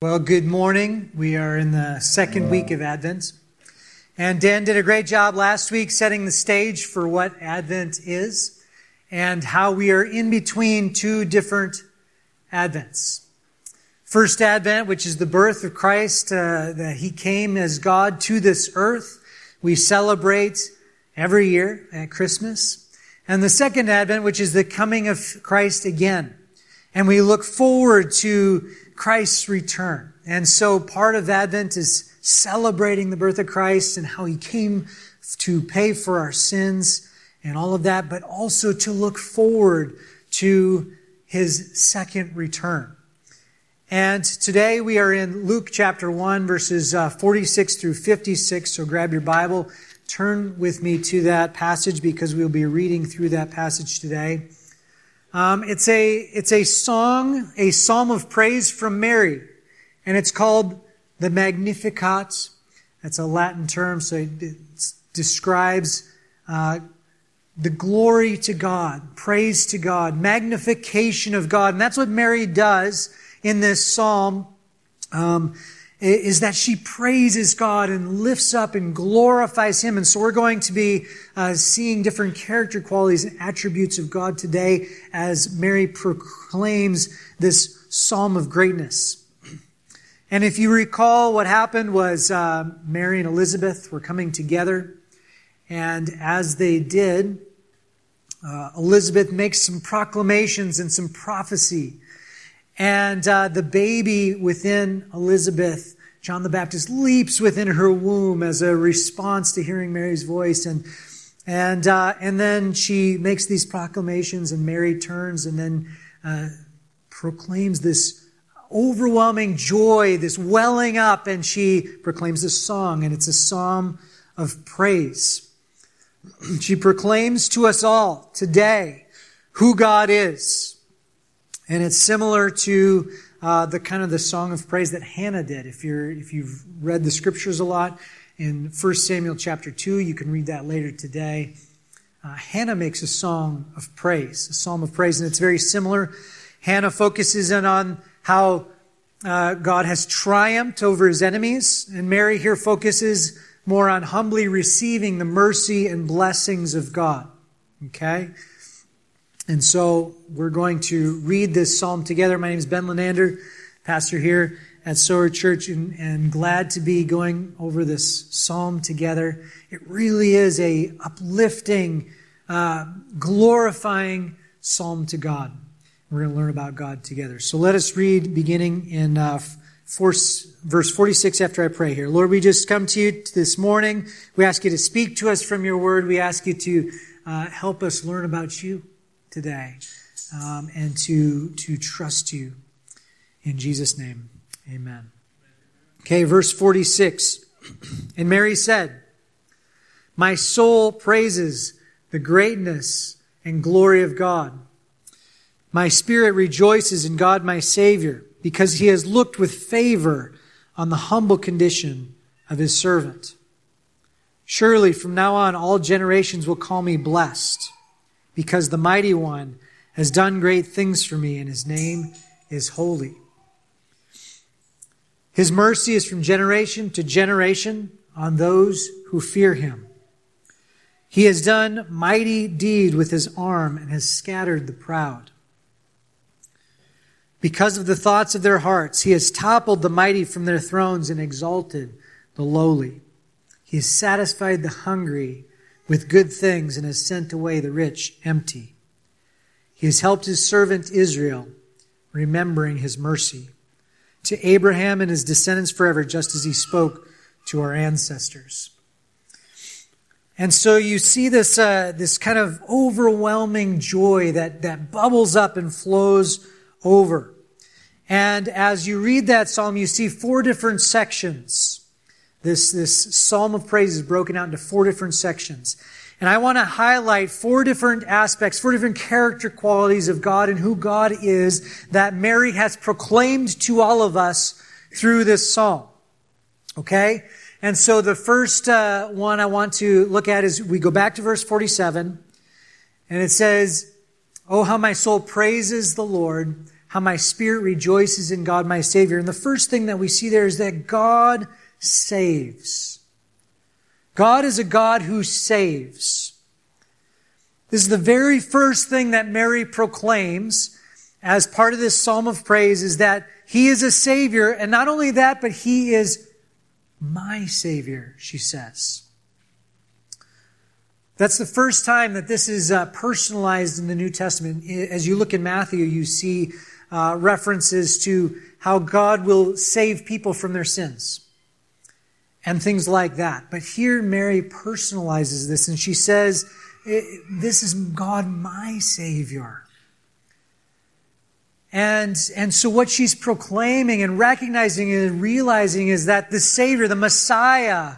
Well, good morning. We are in the second week of Advent. And Dan did a great job last week setting the stage for what Advent is and how we are in between two different Advents. First Advent, which is the birth of Christ, uh, that He came as God to this earth. We celebrate every year at Christmas. And the second Advent, which is the coming of Christ again. And we look forward to Christ's return. And so part of Advent is celebrating the birth of Christ and how he came to pay for our sins and all of that, but also to look forward to his second return. And today we are in Luke chapter 1, verses uh, 46 through 56. So grab your Bible, turn with me to that passage because we'll be reading through that passage today. Um, it's a it's a song, a psalm of praise from Mary, and it's called the Magnificat. That's a Latin term, so it describes uh, the glory to God, praise to God, magnification of God, and that's what Mary does in this psalm. Um, is that she praises God and lifts up and glorifies Him. And so we're going to be uh, seeing different character qualities and attributes of God today as Mary proclaims this psalm of greatness. And if you recall, what happened was uh, Mary and Elizabeth were coming together. And as they did, uh, Elizabeth makes some proclamations and some prophecy and uh, the baby within Elizabeth, John the Baptist, leaps within her womb as a response to hearing Mary's voice. And, and, uh, and then she makes these proclamations, and Mary turns and then uh, proclaims this overwhelming joy, this welling up, and she proclaims a song, and it's a psalm of praise. she proclaims to us all today who God is and it's similar to uh, the kind of the song of praise that Hannah did. If you're if you've read the scriptures a lot in 1 Samuel chapter 2, you can read that later today. Uh, Hannah makes a song of praise, a psalm of praise, and it's very similar. Hannah focuses in on how uh, God has triumphed over his enemies, and Mary here focuses more on humbly receiving the mercy and blessings of God. Okay? And so we're going to read this psalm together. My name is Ben Lenander, pastor here at Sower Church, and, and glad to be going over this psalm together. It really is a uplifting, uh, glorifying psalm to God. We're going to learn about God together. So let us read beginning in uh, four, verse 46 after I pray here. Lord, we just come to you this morning. We ask you to speak to us from your word. We ask you to uh, help us learn about you today um, and to, to trust you. In Jesus' name, amen. Okay, verse 46. And Mary said, My soul praises the greatness and glory of God. My spirit rejoices in God my Savior, because he has looked with favor on the humble condition of his servant. Surely from now on all generations will call me blessed because the mighty one has done great things for me, and his name is holy. His mercy is from generation to generation on those who fear him. He has done mighty deed with his arm and has scattered the proud. Because of the thoughts of their hearts, he has toppled the mighty from their thrones and exalted the lowly. He has satisfied the hungry with good things and has sent away the rich empty. He has helped his servant Israel, remembering his mercy to Abraham and his descendants forever, just as he spoke to our ancestors. And so you see this, uh, this kind of overwhelming joy that, that bubbles up and flows over. And as you read that psalm, you see four different sections this, this psalm of praise is broken out into four different sections. And I want to highlight four different aspects, four different character qualities of God and who God is that Mary has proclaimed to all of us through this psalm. Okay? And so the first uh, one I want to look at is we go back to verse 47, and it says, Oh, how my soul praises the Lord. how my spirit rejoices in God my Savior. And the first thing that we see there is that God saves. God is a God who saves. This is the very first thing that Mary proclaims as part of this psalm of praise is that he is a savior. And not only that, but he is my savior, she says. That's the first time that this is uh, personalized in the New Testament. As you look in Matthew, you see uh, references to how God will save people from their sins and things like that. But here, Mary personalizes this and she says, This is God, my Savior. And, and so what she's proclaiming and recognizing and realizing is that the Savior, the Messiah,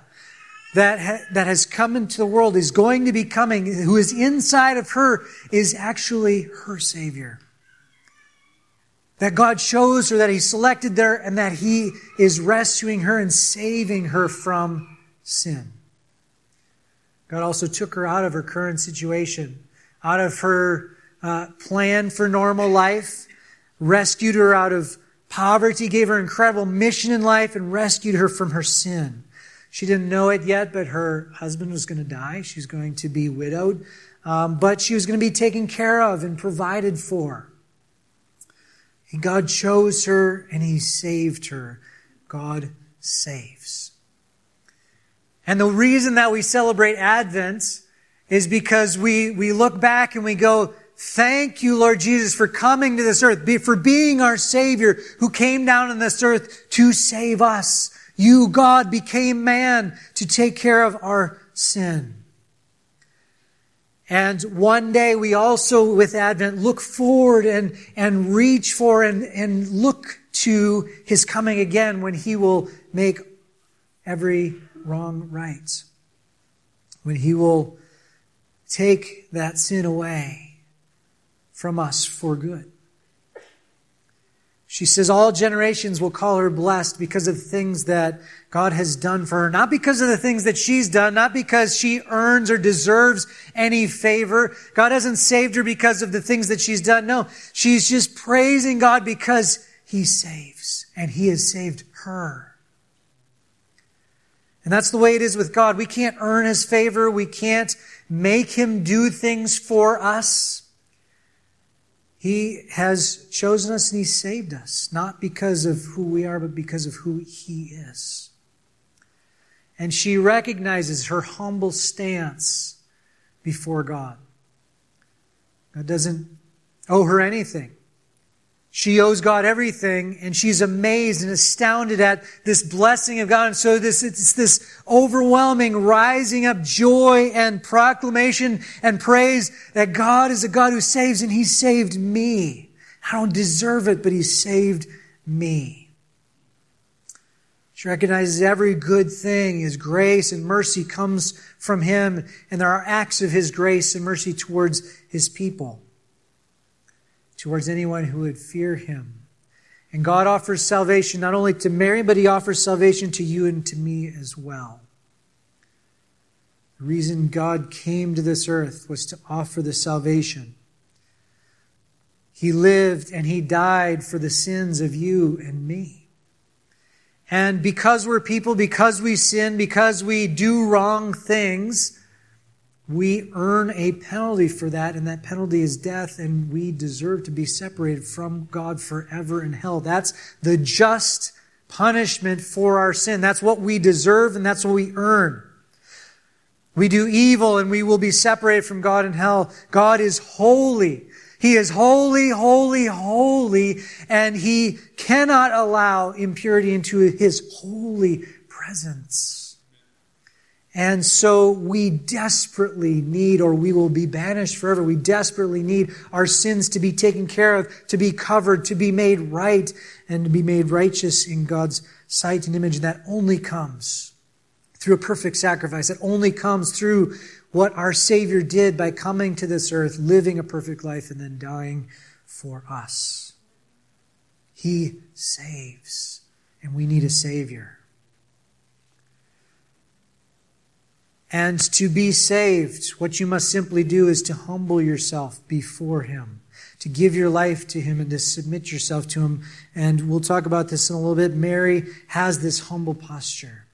that, ha- that has come into the world is going to be coming, who is inside of her, is actually her Savior. That God chose her, that He selected her, and that He is rescuing her and saving her from sin. God also took her out of her current situation, out of her uh, plan for normal life, rescued her out of poverty, gave her incredible mission in life, and rescued her from her sin. She didn't know it yet, but her husband was going to die. She was going to be widowed. Um, but she was going to be taken care of and provided for. And God chose her and He saved her. God saves. And the reason that we celebrate Advent is because we, we look back and we go, Thank you, Lord Jesus, for coming to this earth, for being our Savior who came down on this earth to save us. You, God, became man to take care of our sin. And one day we also, with Advent, look forward and, and reach for and, and look to his coming again when he will make every wrong right. When he will take that sin away from us for good. She says all generations will call her blessed because of things that God has done for her. Not because of the things that she's done, not because she earns or deserves any favor. God hasn't saved her because of the things that she's done. No, she's just praising God because He saves and He has saved her. And that's the way it is with God. We can't earn His favor. We can't make Him do things for us. He has chosen us and He saved us, not because of who we are, but because of who He is. And she recognizes her humble stance before God. God doesn't owe her anything. She owes God everything and she's amazed and astounded at this blessing of God. And so this, it's this overwhelming rising up joy and proclamation and praise that God is a God who saves and He saved me. I don't deserve it, but He saved me. She recognizes every good thing, His grace and mercy comes from Him, and there are acts of His grace and mercy towards His people towards anyone who would fear him. And God offers salvation not only to Mary, but he offers salvation to you and to me as well. The reason God came to this earth was to offer the salvation. He lived and he died for the sins of you and me. And because we're people, because we sin, because we do wrong things, we earn a penalty for that, and that penalty is death, and we deserve to be separated from God forever in hell. That's the just punishment for our sin. That's what we deserve, and that's what we earn. We do evil, and we will be separated from God in hell. God is holy. He is holy, holy, holy, and He cannot allow impurity into His holy presence. And so we desperately need, or we will be banished forever. We desperately need our sins to be taken care of, to be covered, to be made right, and to be made righteous in God's sight and image. That only comes through a perfect sacrifice. That only comes through what our Savior did by coming to this earth, living a perfect life, and then dying for us. He saves, and we need a Savior. And to be saved, what you must simply do is to humble yourself before Him, to give your life to Him and to submit yourself to Him. And we'll talk about this in a little bit. Mary has this humble posture.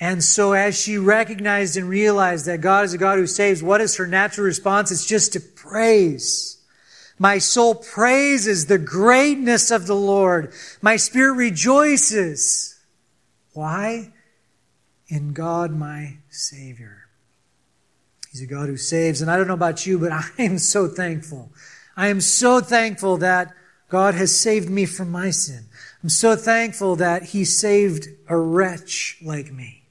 And so, as she recognized and realized that God is a God who saves, what is her natural response? It's just to praise. My soul praises the greatness of the Lord. My spirit rejoices. Why? In God, my Savior. He's a God who saves. And I don't know about you, but I am so thankful. I am so thankful that God has saved me from my sin. I'm so thankful that He saved a wretch like me.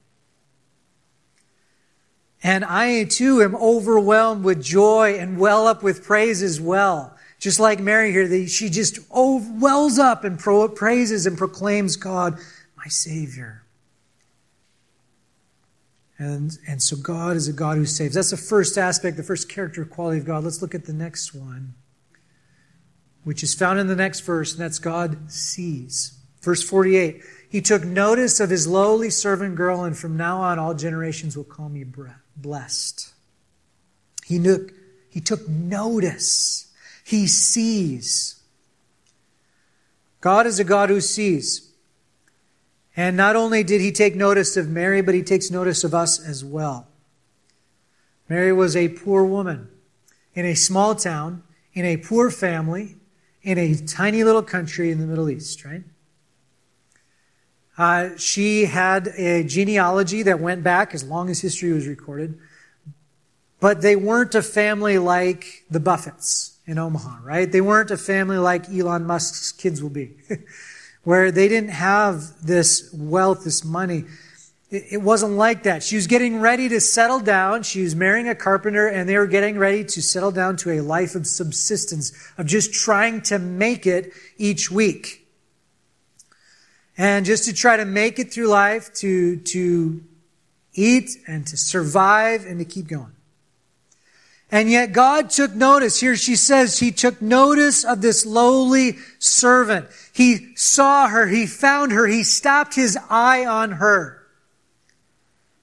And I too am overwhelmed with joy and well up with praise as well. Just like Mary here, she just wells up and praises and proclaims God, my Savior. And, and so God is a God who saves. That's the first aspect, the first character quality of God. Let's look at the next one, which is found in the next verse, and that's God sees. Verse 48 He took notice of his lowly servant girl, and from now on all generations will call me blessed. He, took, he took notice. He sees. God is a God who sees. And not only did he take notice of Mary, but he takes notice of us as well. Mary was a poor woman in a small town, in a poor family, in a tiny little country in the Middle East, right? Uh, she had a genealogy that went back as long as history was recorded, but they weren't a family like the Buffetts in Omaha, right? They weren't a family like Elon Musk's kids will be, where they didn't have this wealth, this money. It wasn't like that. She was getting ready to settle down. She was marrying a carpenter, and they were getting ready to settle down to a life of subsistence, of just trying to make it each week and just to try to make it through life, to, to eat and to survive and to keep going. And yet God took notice. Here she says he took notice of this lowly servant. He saw her. He found her. He stopped his eye on her.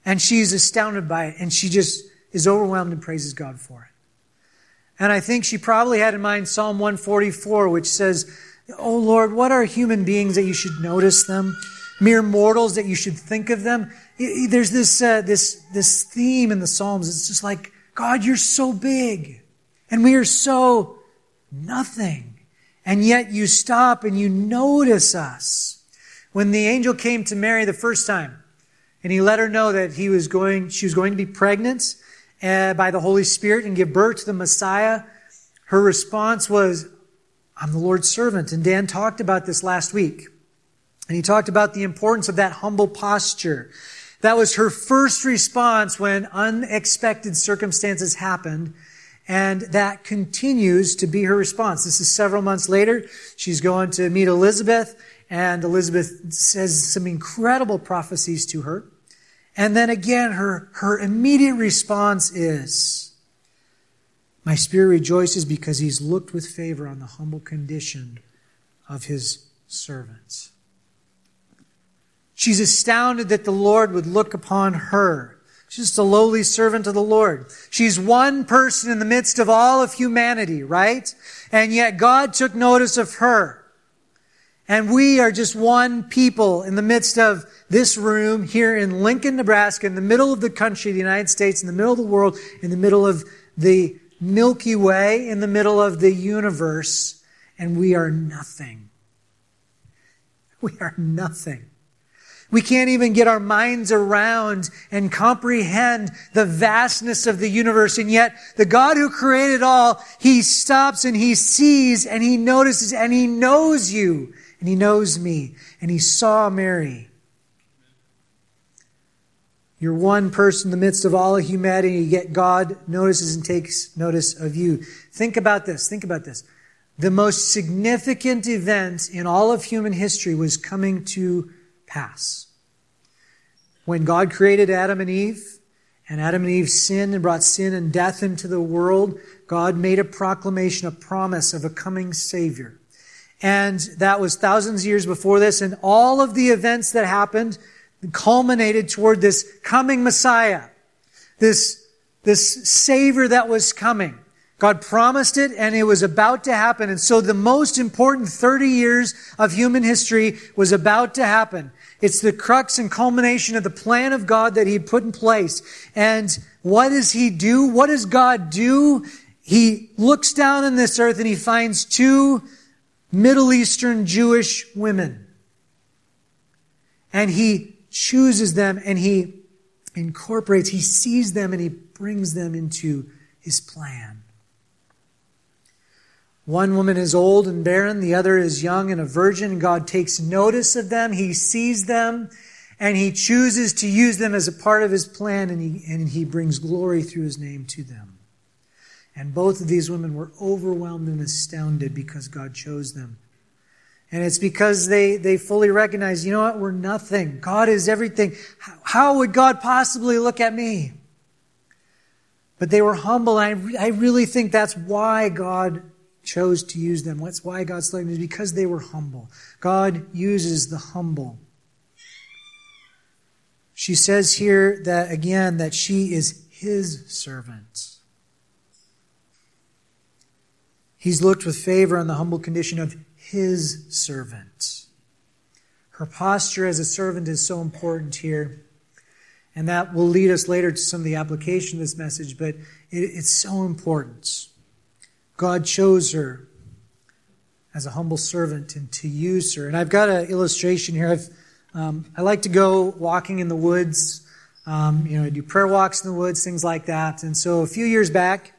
And she's astounded by it. And she just is overwhelmed and praises God for it. And I think she probably had in mind Psalm 144, which says, Oh Lord, what are human beings that you should notice them? Mere mortals that you should think of them? There's this, uh, this, this theme in the Psalms. It's just like, God, you're so big and we are so nothing. And yet you stop and you notice us. When the angel came to Mary the first time and he let her know that he was going, she was going to be pregnant uh, by the Holy Spirit and give birth to the Messiah, her response was, I'm the Lord's servant. And Dan talked about this last week. And he talked about the importance of that humble posture. That was her first response when unexpected circumstances happened. And that continues to be her response. This is several months later. She's going to meet Elizabeth, and Elizabeth says some incredible prophecies to her. And then again, her, her immediate response is, my spirit rejoices because he's looked with favor on the humble condition of his servants. She's astounded that the Lord would look upon her. She's just a lowly servant of the Lord. She's one person in the midst of all of humanity, right? And yet God took notice of her. And we are just one people in the midst of this room here in Lincoln, Nebraska, in the middle of the country, the United States, in the middle of the world, in the middle of the Milky Way in the middle of the universe, and we are nothing. We are nothing. We can't even get our minds around and comprehend the vastness of the universe. And yet, the God who created all, He stops and He sees and He notices and He knows you and He knows me. And He saw Mary you're one person in the midst of all of humanity, yet God notices and takes notice of you. Think about this. Think about this. The most significant event in all of human history was coming to pass. When God created Adam and Eve, and Adam and Eve sinned and brought sin and death into the world, God made a proclamation, a promise of a coming Savior. And that was thousands of years before this, and all of the events that happened culminated toward this coming Messiah, this this Savior that was coming. God promised it and it was about to happen. And so the most important 30 years of human history was about to happen. It's the crux and culmination of the plan of God that He put in place. And what does He do? What does God do? He looks down on this earth and He finds two Middle Eastern Jewish women. And He chooses them and He incorporates, He sees them and He brings them into His plan. One woman is old and barren, the other is young and a virgin. God takes notice of them, He sees them, and He chooses to use them as a part of His plan, and He, and he brings glory through His name to them. And both of these women were overwhelmed and astounded because God chose them. And it's because they, they fully recognize, you know what, we're nothing. God is everything. How, how would God possibly look at me? But they were humble. I, I really think that's why God chose to use them. That's why God selected them, is because they were humble. God uses the humble. She says here that, again, that she is his servant. He's looked with favor on the humble condition of his servant. Her posture as a servant is so important here. And that will lead us later to some of the application of this message, but it, it's so important. God chose her as a humble servant and to use her. And I've got an illustration here. I've, um, I like to go walking in the woods. Um, you know, I do prayer walks in the woods, things like that. And so a few years back,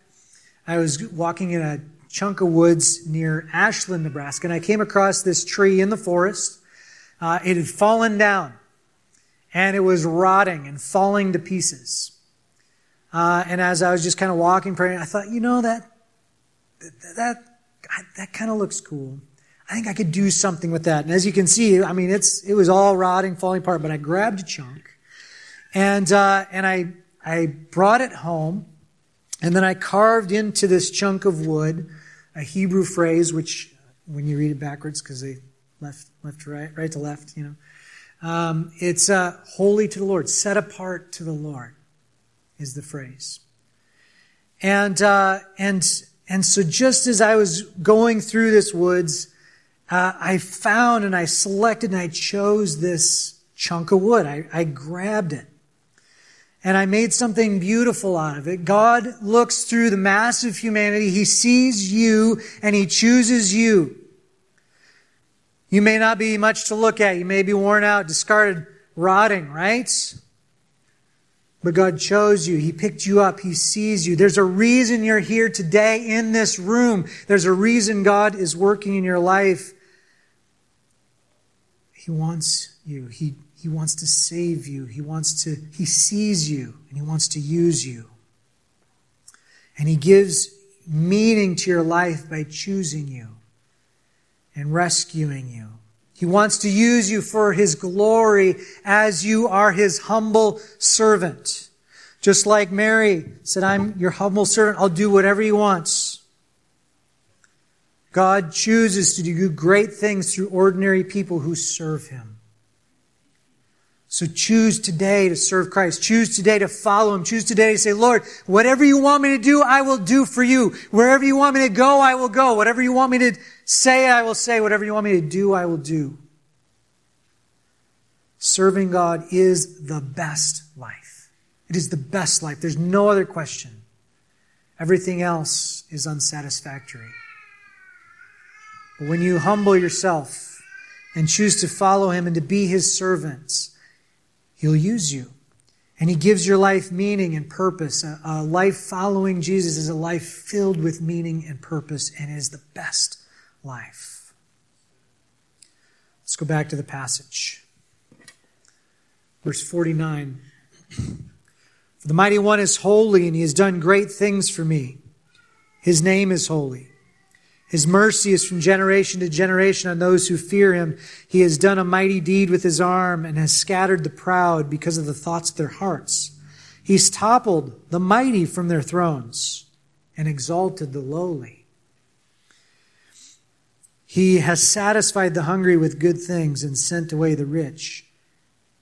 I was walking in a chunk of woods near Ashland, Nebraska, and I came across this tree in the forest. Uh, it had fallen down, and it was rotting and falling to pieces. Uh, and as I was just kind of walking, praying, I thought, you know, that that, that kind of looks cool. I think I could do something with that. And as you can see, I mean, it's, it was all rotting, falling apart, but I grabbed a chunk and, uh, and I, I brought it home and then I carved into this chunk of wood a Hebrew phrase, which when you read it backwards, because they left, left to right, right to left, you know, um, it's uh, holy to the Lord, set apart to the Lord, is the phrase. And uh, and and so just as I was going through this woods, uh, I found and I selected and I chose this chunk of wood. I, I grabbed it. And I made something beautiful out of it. God looks through the mass of humanity. He sees you and He chooses you. You may not be much to look at. You may be worn out, discarded, rotting, right? But God chose you. He picked you up. He sees you. There's a reason you're here today in this room. There's a reason God is working in your life. He wants you. He, he wants to save you. He wants to, he sees you and he wants to use you. And he gives meaning to your life by choosing you and rescuing you. He wants to use you for His glory as you are His humble servant. Just like Mary said, I'm your humble servant. I'll do whatever He wants. God chooses to do great things through ordinary people who serve Him. So choose today to serve Christ. Choose today to follow Him. Choose today to say, Lord, whatever you want me to do, I will do for you. Wherever you want me to go, I will go. Whatever you want me to say, I will say. Whatever you want me to do, I will do. Serving God is the best life. It is the best life. There's no other question. Everything else is unsatisfactory. But when you humble yourself and choose to follow Him and to be His servants, He'll use you. And He gives your life meaning and purpose. A, a life following Jesus is a life filled with meaning and purpose and is the best life. Let's go back to the passage. Verse 49. For the mighty one is holy, and he has done great things for me. His name is holy. His mercy is from generation to generation on those who fear him. He has done a mighty deed with his arm and has scattered the proud because of the thoughts of their hearts. He's toppled the mighty from their thrones and exalted the lowly. He has satisfied the hungry with good things and sent away the rich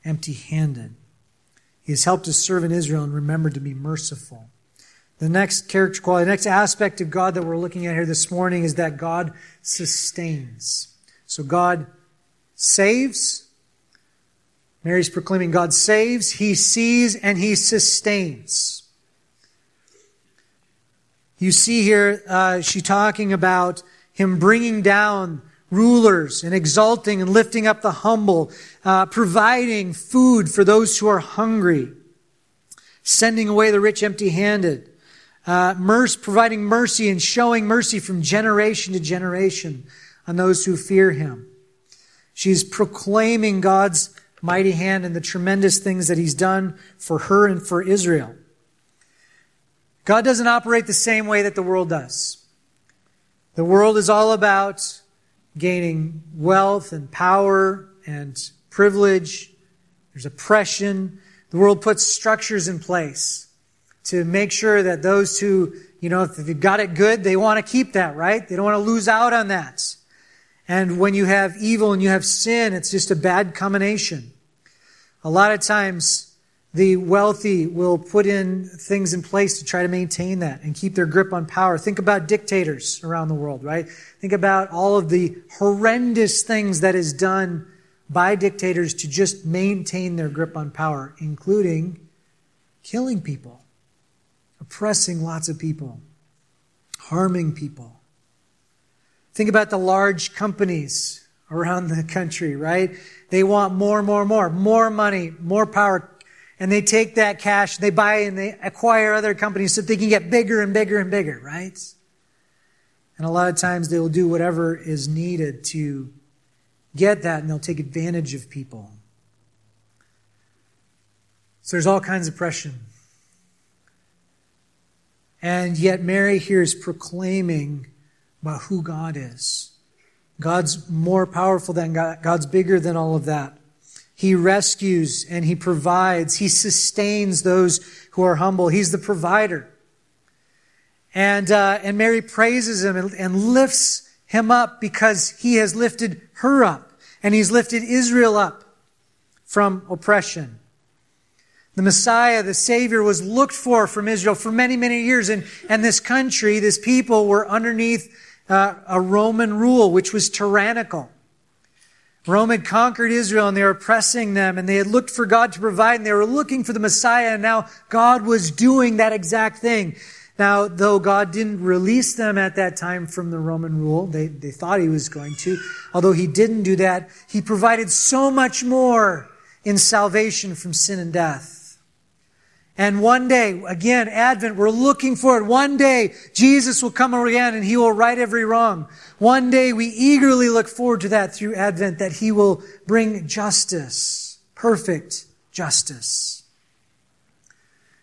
empty handed. He has helped his servant Israel and remembered to be merciful. The next character quality, the next aspect of God that we're looking at here this morning is that God sustains. So God saves. Mary's proclaiming God saves, He sees, and He sustains. You see here, uh, she talking about Him bringing down rulers and exalting and lifting up the humble, uh, providing food for those who are hungry, sending away the rich empty handed uh, mercy, providing mercy and showing mercy from generation to generation on those who fear him. She's proclaiming God's mighty hand and the tremendous things that he's done for her and for Israel. God doesn't operate the same way that the world does. The world is all about gaining wealth and power and privilege. There's oppression. The world puts structures in place to make sure that those who, you know, if they've got it good, they want to keep that, right? They don't want to lose out on that. And when you have evil and you have sin, it's just a bad combination. A lot of times, the wealthy will put in things in place to try to maintain that and keep their grip on power. Think about dictators around the world, right? Think about all of the horrendous things that is done by dictators to just maintain their grip on power, including killing people oppressing lots of people, harming people. Think about the large companies around the country, right? They want more, more, more, more money, more power. And they take that cash, they buy and they acquire other companies so they can get bigger and bigger and bigger, right? And a lot of times they will do whatever is needed to get that and they'll take advantage of people. So there's all kinds of oppression. And yet Mary here is proclaiming about who God is. God's more powerful than God. God's bigger than all of that. He rescues and he provides. He sustains those who are humble. He's the provider. And, uh, and Mary praises him and, and lifts him up because he has lifted her up and he's lifted Israel up from oppression. The Messiah, the Savior, was looked for from Israel for many, many years. And, and this country, this people were underneath uh, a Roman rule, which was tyrannical. Rome had conquered Israel and they were oppressing them and they had looked for God to provide and they were looking for the Messiah and now God was doing that exact thing. Now, though God didn't release them at that time from the Roman rule, they, they thought he was going to, although he didn't do that, he provided so much more in salvation from sin and death. And one day, again, Advent, we're looking forward. One day, Jesus will come again and he will right every wrong. One day, we eagerly look forward to that through Advent, that he will bring justice, perfect justice.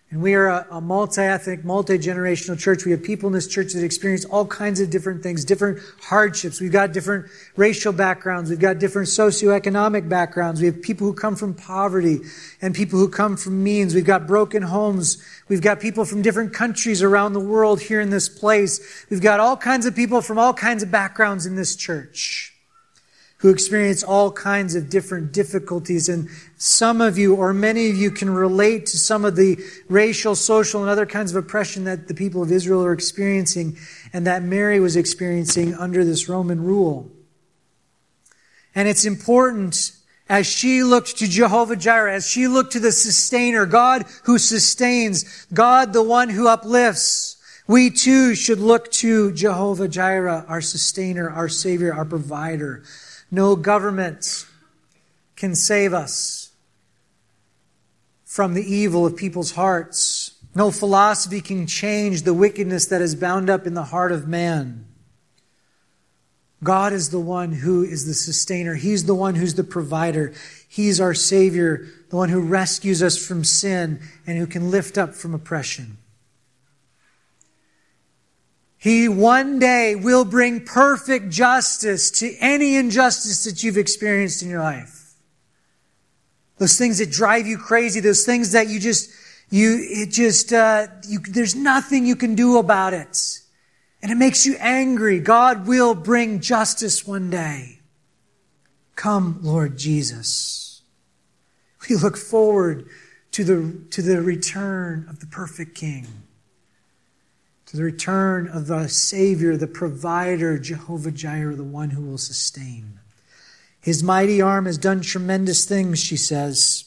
And we are a, a multi-ethnic, multi-generational church. We have people in this church that experience all kinds of different things, different hardships. We've got different racial backgrounds. We've got different socioeconomic backgrounds. We have people who come from poverty and people who come from means. We've got broken homes. We've got people from different countries around the world here in this place. We've got all kinds of people from all kinds of backgrounds in this church who experience all kinds of different difficulties. And some of you, or many of you, can relate to some of the racial, social, and other kinds of oppression that the people of Israel are experiencing and that Mary was experiencing under this Roman rule. And it's important as she looked to Jehovah Jireh, as she looked to the sustainer, God who sustains, God the one who uplifts. We too should look to Jehovah Jireh, our sustainer, our savior, our provider. No government can save us from the evil of people's hearts. No philosophy can change the wickedness that is bound up in the heart of man. God is the one who is the sustainer. He's the one who's the provider. He's our Savior, the one who rescues us from sin and who can lift up from oppression. He one day will bring perfect justice to any injustice that you've experienced in your life. Those things that drive you crazy, those things that you just, you, it just, uh, you, there's nothing you can do about it. And it makes you angry. God will bring justice one day. Come, Lord Jesus. We look forward to the, to the return of the perfect King. To the return of the Savior, the provider, Jehovah Jireh, the one who will sustain. His mighty arm has done tremendous things, she says.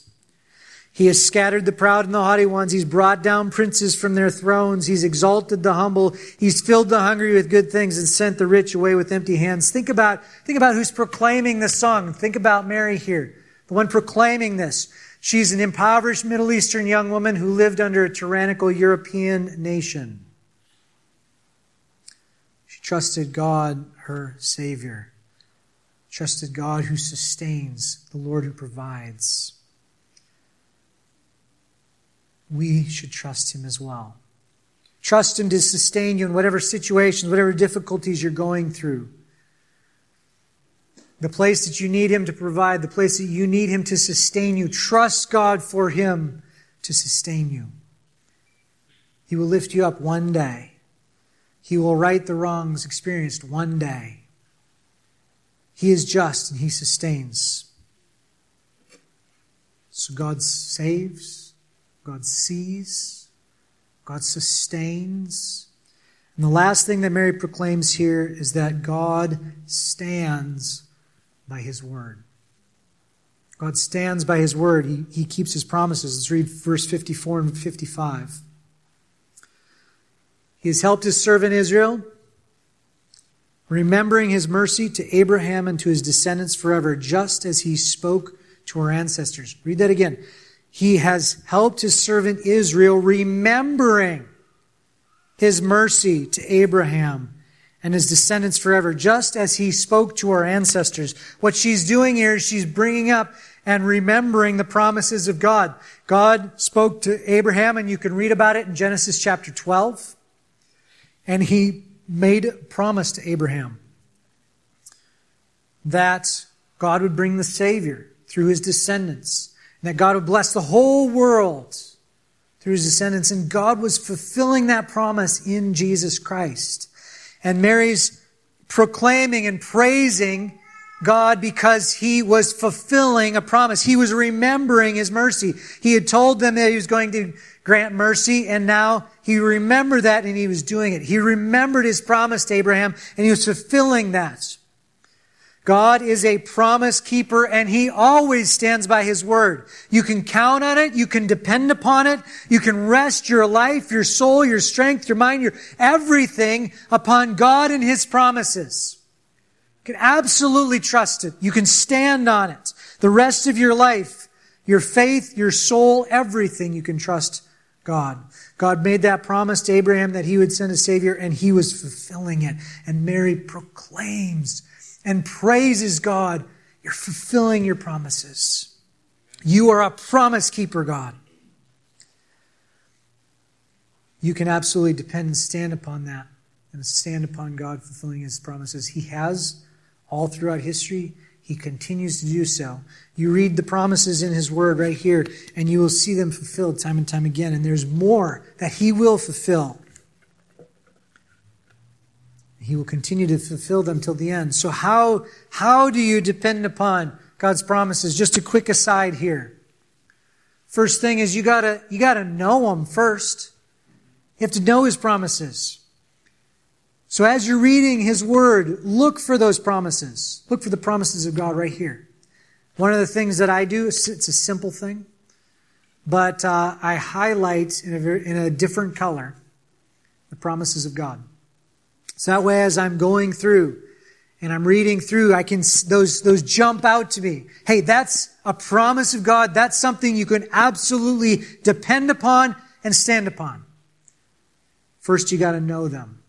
He has scattered the proud and the haughty ones. He's brought down princes from their thrones. He's exalted the humble. He's filled the hungry with good things and sent the rich away with empty hands. Think about, think about who's proclaiming this song. Think about Mary here, the one proclaiming this. She's an impoverished Middle Eastern young woman who lived under a tyrannical European nation. Trusted God, her Savior. Trusted God who sustains, the Lord who provides we should trust Him as well. Trust Him to sustain you in whatever situations, whatever difficulties you're going through. The place that you need Him to provide, the place that you need Him to sustain you. Trust God for Him to sustain you. He will lift you up one day. He will right the wrongs experienced one day. He is just and He sustains. So God saves. God sees, God sustains. And the last thing that Mary proclaims here is that God stands by his word. God stands by his word. He, he keeps his promises. Let's read verse 54 and 55. He has helped his servant Israel, remembering his mercy to Abraham and to his descendants forever, just as he spoke to our ancestors. Read that again. He has helped his servant Israel, remembering his mercy to Abraham and his descendants forever, just as he spoke to our ancestors. What she's doing here is she's bringing up and remembering the promises of God. God spoke to Abraham, and you can read about it in Genesis chapter 12. And he made a promise to Abraham that God would bring the Savior through his descendants and that God would bless the whole world through his descendants. And God was fulfilling that promise in Jesus Christ. And Mary's proclaiming and praising God because he was fulfilling a promise. He was remembering his mercy. He had told them that he was going to grant mercy, and now he remembered that and he was doing it. He remembered his promise to Abraham, and he was fulfilling that. God is a promise keeper and He always stands by His word. You can count on it. You can depend upon it. You can rest your life, your soul, your strength, your mind, your everything upon God and His promises. You can absolutely trust it. You can stand on it. The rest of your life, your faith, your soul, everything you can trust God. God made that promise to Abraham that He would send a Savior and He was fulfilling it. And Mary proclaims and praises God, you're fulfilling your promises. You are a promise keeper, God. You can absolutely depend and stand upon that and stand upon God fulfilling his promises. He has all throughout history. He continues to do so. You read the promises in his word right here, and you will see them fulfilled time and time again. And there's more that he will fulfill. He will continue to fulfill them till the end. So how, how do you depend upon God's promises? Just a quick aside here. First thing is you gotta, you gotta know Him first. You have to know His promises. So as you're reading His Word, look for those promises. Look for the promises of God right here. One of the things that I do, it's a simple thing, but uh, I highlight in a, very, in a different color the promises of God. So that way, as I'm going through and I'm reading through, I can, those, those jump out to me. Hey, that's a promise of God. That's something you can absolutely depend upon and stand upon. First, you got to know them.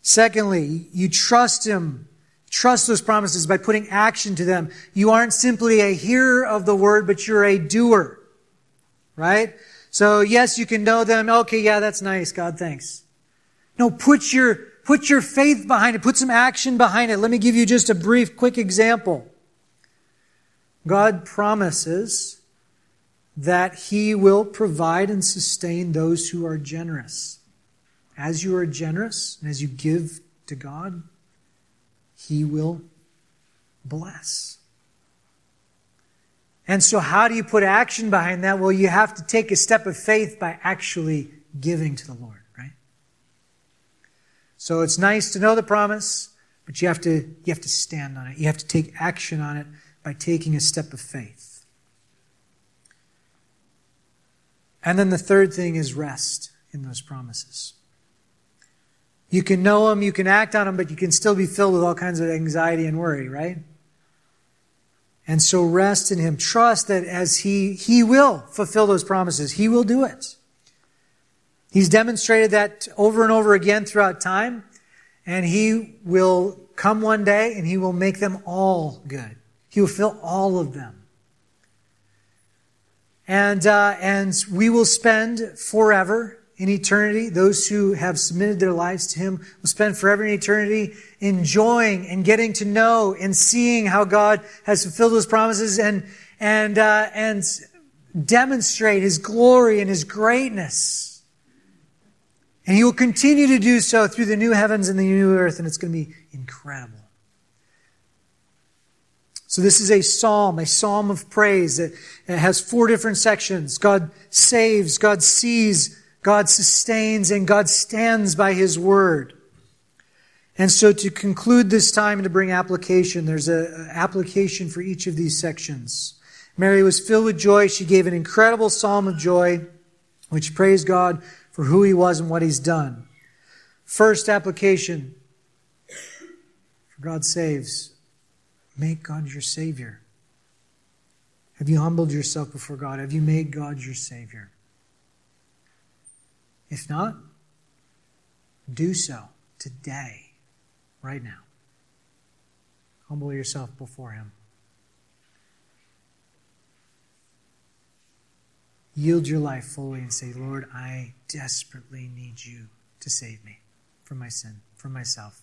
Secondly, you trust Him. Trust those promises by putting action to them. You aren't simply a hearer of the word, but you're a doer. Right? So yes, you can know them. Okay, yeah, that's nice. God, thanks. No, put your, Put your faith behind it. Put some action behind it. Let me give you just a brief, quick example. God promises that He will provide and sustain those who are generous. As you are generous and as you give to God, He will bless. And so, how do you put action behind that? Well, you have to take a step of faith by actually giving to the Lord. Right? So it's nice to know the promise, but you have to, you have to stand on it. You have to take action on it by taking a step of faith. And then the third thing is rest in those promises. You can know them, you can act on them, but you can still be filled with all kinds of anxiety and worry, right? And so rest in Him. Trust that as He, He will fulfill those promises. He will do it. He's demonstrated that over and over again throughout time, and He will come one day and He will make them all good. He will fill all of them. And, uh, and we will spend forever in eternity. Those who have submitted their lives to Him will spend forever in eternity enjoying and getting to know and seeing how God has fulfilled His promises and, and, uh, and demonstrate His glory and His greatness. And He will continue to do so through the new heavens and the new earth, and it's going to be incredible. So this is a psalm, a psalm of praise that has four different sections. God saves, God sees, God sustains, and God stands by His word. And so to conclude this time and to bring application, there's an application for each of these sections. Mary was filled with joy. She gave an incredible psalm of joy, which praised God for who He was and what He's done. First application, for God saves. Make God your Savior. Have you humbled yourself before God? Have you made God your Savior? If not, do so today, right now. Humble yourself before Him. Yield your life fully and say, Lord, I desperately need you to save me from my sin, from myself.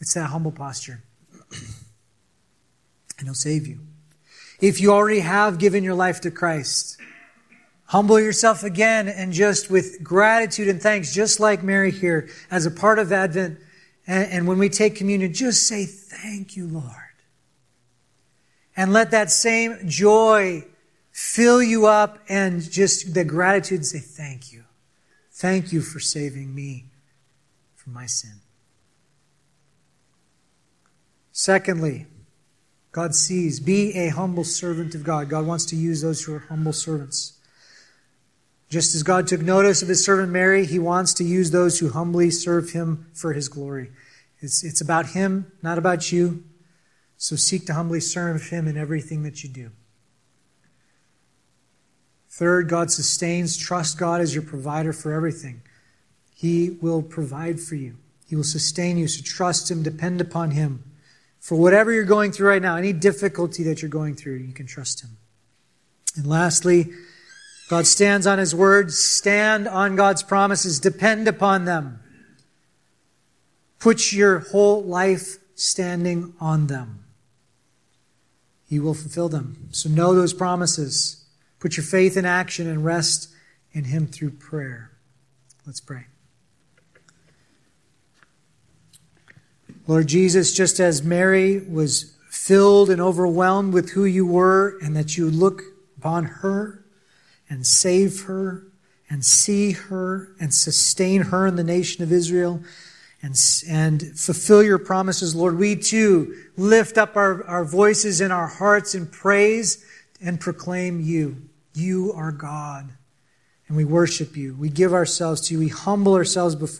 It's that humble posture. and He'll save you. If you already have given your life to Christ, Humble yourself again and just with gratitude and thanks, just like Mary here, as a part of Advent. And, when we take communion, just say, Thank you, Lord. And let that same joy fill you up and just the gratitude say, Thank you. Thank you for saving me from my sin. Secondly, God sees. Be a humble servant of God. God wants to use those who are humble servants. Just as God took notice of his servant Mary, he wants to use those who humbly serve him for his glory. It's, it's about him, not about you. So seek to humbly serve him in everything that you do. Third, God sustains. Trust God as your provider for everything. He will provide for you. He will sustain you. So trust Him, depend upon Him. For whatever you're going through right now, any difficulty that you're going through, you can trust Him. And lastly, God stands on His word. Stand on God's promises. Depend upon them. Put your whole life standing on them. He will fulfill them. So know those promises. Put your faith in action and rest in Him through prayer. Let's pray. Lord Jesus, just as Mary was filled and overwhelmed with who you were and that you look upon her and save her and see her and sustain her in the nation of Israel and, and fulfill your promises, Lord. We too lift up our, our voices in our hearts in praise and proclaim you. You are God. And we worship you. We give ourselves to you. We humble ourselves before